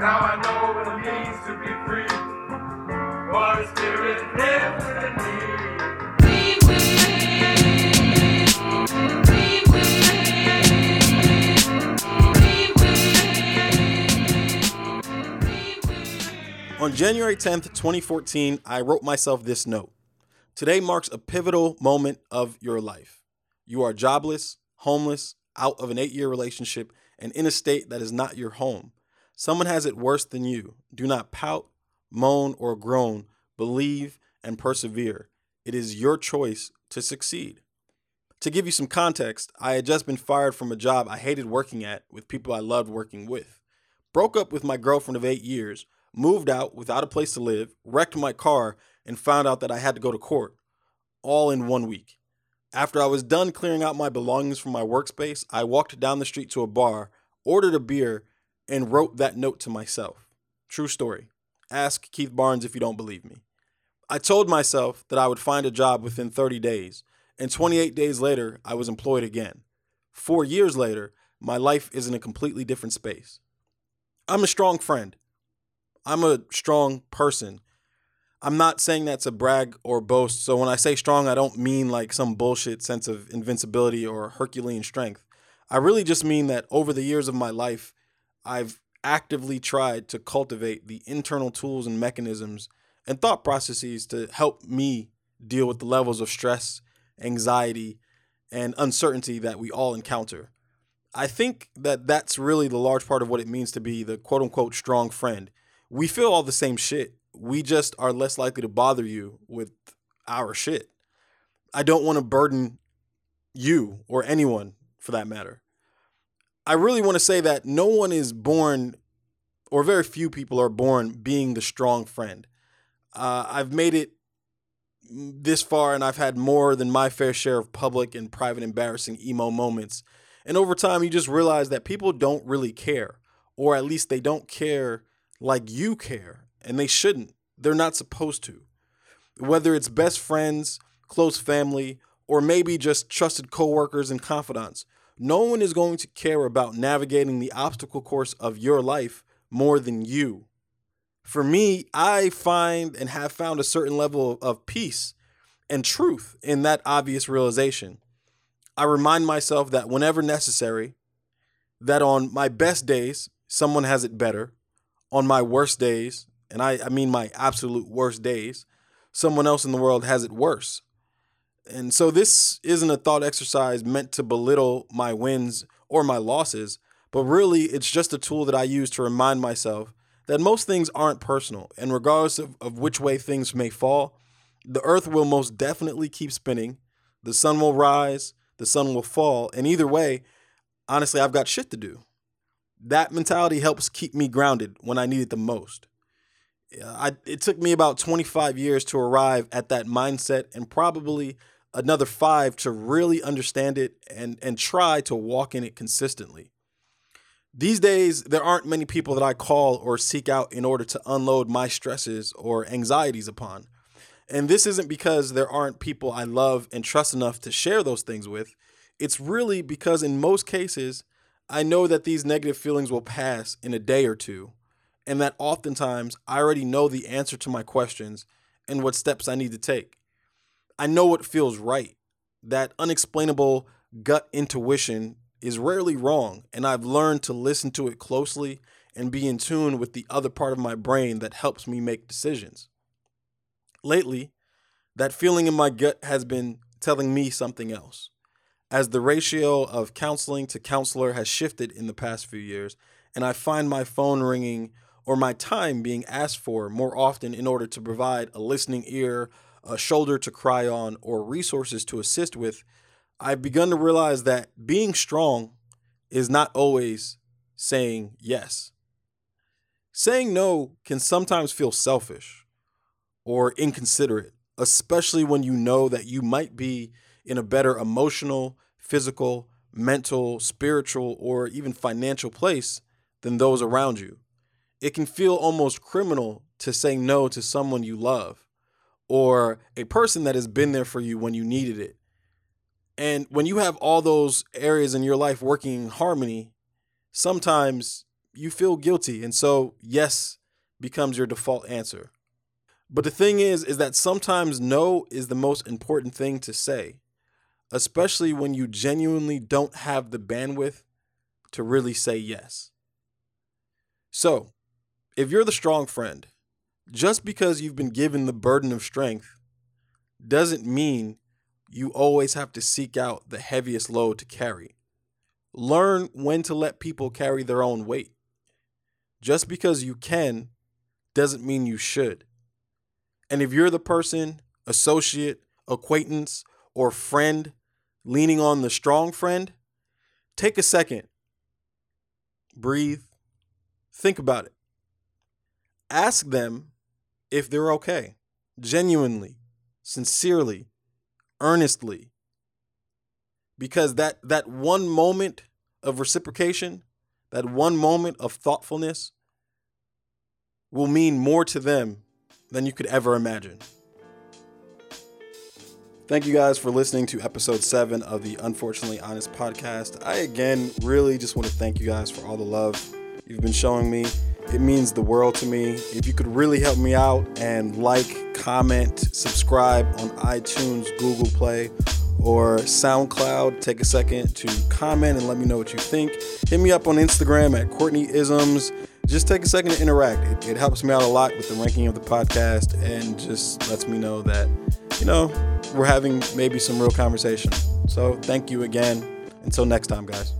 Now I know what it means to be free. For the spirit lives in me. On January 10th, 2014, I wrote myself this note. Today marks a pivotal moment of your life. You are jobless, homeless, out of an eight year relationship, and in a state that is not your home. Someone has it worse than you. Do not pout, moan, or groan. Believe and persevere. It is your choice to succeed. To give you some context, I had just been fired from a job I hated working at with people I loved working with. Broke up with my girlfriend of eight years, moved out without a place to live, wrecked my car, and found out that I had to go to court. All in one week. After I was done clearing out my belongings from my workspace, I walked down the street to a bar, ordered a beer, and wrote that note to myself. True story. Ask Keith Barnes if you don't believe me. I told myself that I would find a job within 30 days, and 28 days later, I was employed again. Four years later, my life is in a completely different space. I'm a strong friend. I'm a strong person. I'm not saying that's a brag or boast. So when I say strong, I don't mean like some bullshit sense of invincibility or Herculean strength. I really just mean that over the years of my life, I've actively tried to cultivate the internal tools and mechanisms and thought processes to help me deal with the levels of stress, anxiety, and uncertainty that we all encounter. I think that that's really the large part of what it means to be the quote unquote strong friend. We feel all the same shit. We just are less likely to bother you with our shit. I don't want to burden you or anyone for that matter. I really want to say that no one is born, or very few people are born being the strong friend. Uh, I've made it this far and I've had more than my fair share of public and private embarrassing emo moments. And over time, you just realize that people don't really care, or at least they don't care like you care, and they shouldn't. They're not supposed to. Whether it's best friends, close family, or maybe just trusted coworkers and confidants, no one is going to care about navigating the obstacle course of your life more than you. For me, I find and have found a certain level of peace and truth in that obvious realization. I remind myself that whenever necessary, that on my best days, someone has it better. On my worst days, and I, I mean my absolute worst days, someone else in the world has it worse. And so this isn't a thought exercise meant to belittle my wins or my losses, but really it's just a tool that I use to remind myself that most things aren't personal. And regardless of, of which way things may fall, the earth will most definitely keep spinning. The sun will rise, the sun will fall. And either way, honestly, I've got shit to do. That mentality helps keep me grounded when I need it the most. I, it took me about 25 years to arrive at that mindset and probably another five to really understand it and, and try to walk in it consistently. These days, there aren't many people that I call or seek out in order to unload my stresses or anxieties upon. And this isn't because there aren't people I love and trust enough to share those things with. It's really because in most cases, I know that these negative feelings will pass in a day or two, and that oftentimes I already know the answer to my questions and what steps I need to take. I know what feels right. That unexplainable gut intuition is rarely wrong, and I've learned to listen to it closely and be in tune with the other part of my brain that helps me make decisions. Lately, that feeling in my gut has been telling me something else. As the ratio of counseling to counselor has shifted in the past few years, and I find my phone ringing or my time being asked for more often in order to provide a listening ear, a shoulder to cry on, or resources to assist with, I've begun to realize that being strong is not always saying yes. Saying no can sometimes feel selfish or inconsiderate, especially when you know that you might be in a better emotional, physical, mental, spiritual, or even financial place than those around you. It can feel almost criminal to say no to someone you love or a person that has been there for you when you needed it. And when you have all those areas in your life working in harmony, sometimes you feel guilty. And so, yes becomes your default answer. But the thing is, is that sometimes no is the most important thing to say, especially when you genuinely don't have the bandwidth to really say yes. So, if you're the strong friend, just because you've been given the burden of strength doesn't mean you always have to seek out the heaviest load to carry. Learn when to let people carry their own weight. Just because you can doesn't mean you should. And if you're the person, associate, acquaintance, or friend leaning on the strong friend, take a second, breathe, think about it. Ask them if they're okay, genuinely, sincerely, earnestly. Because that, that one moment of reciprocation, that one moment of thoughtfulness will mean more to them than you could ever imagine. Thank you guys for listening to episode seven of the Unfortunately Honest podcast. I again really just want to thank you guys for all the love you've been showing me. It means the world to me. If you could really help me out and like, comment, subscribe on iTunes, Google Play, or SoundCloud, take a second to comment and let me know what you think. Hit me up on Instagram at Courtney Isms. Just take a second to interact. It, it helps me out a lot with the ranking of the podcast and just lets me know that, you know, we're having maybe some real conversation. So thank you again. Until next time, guys.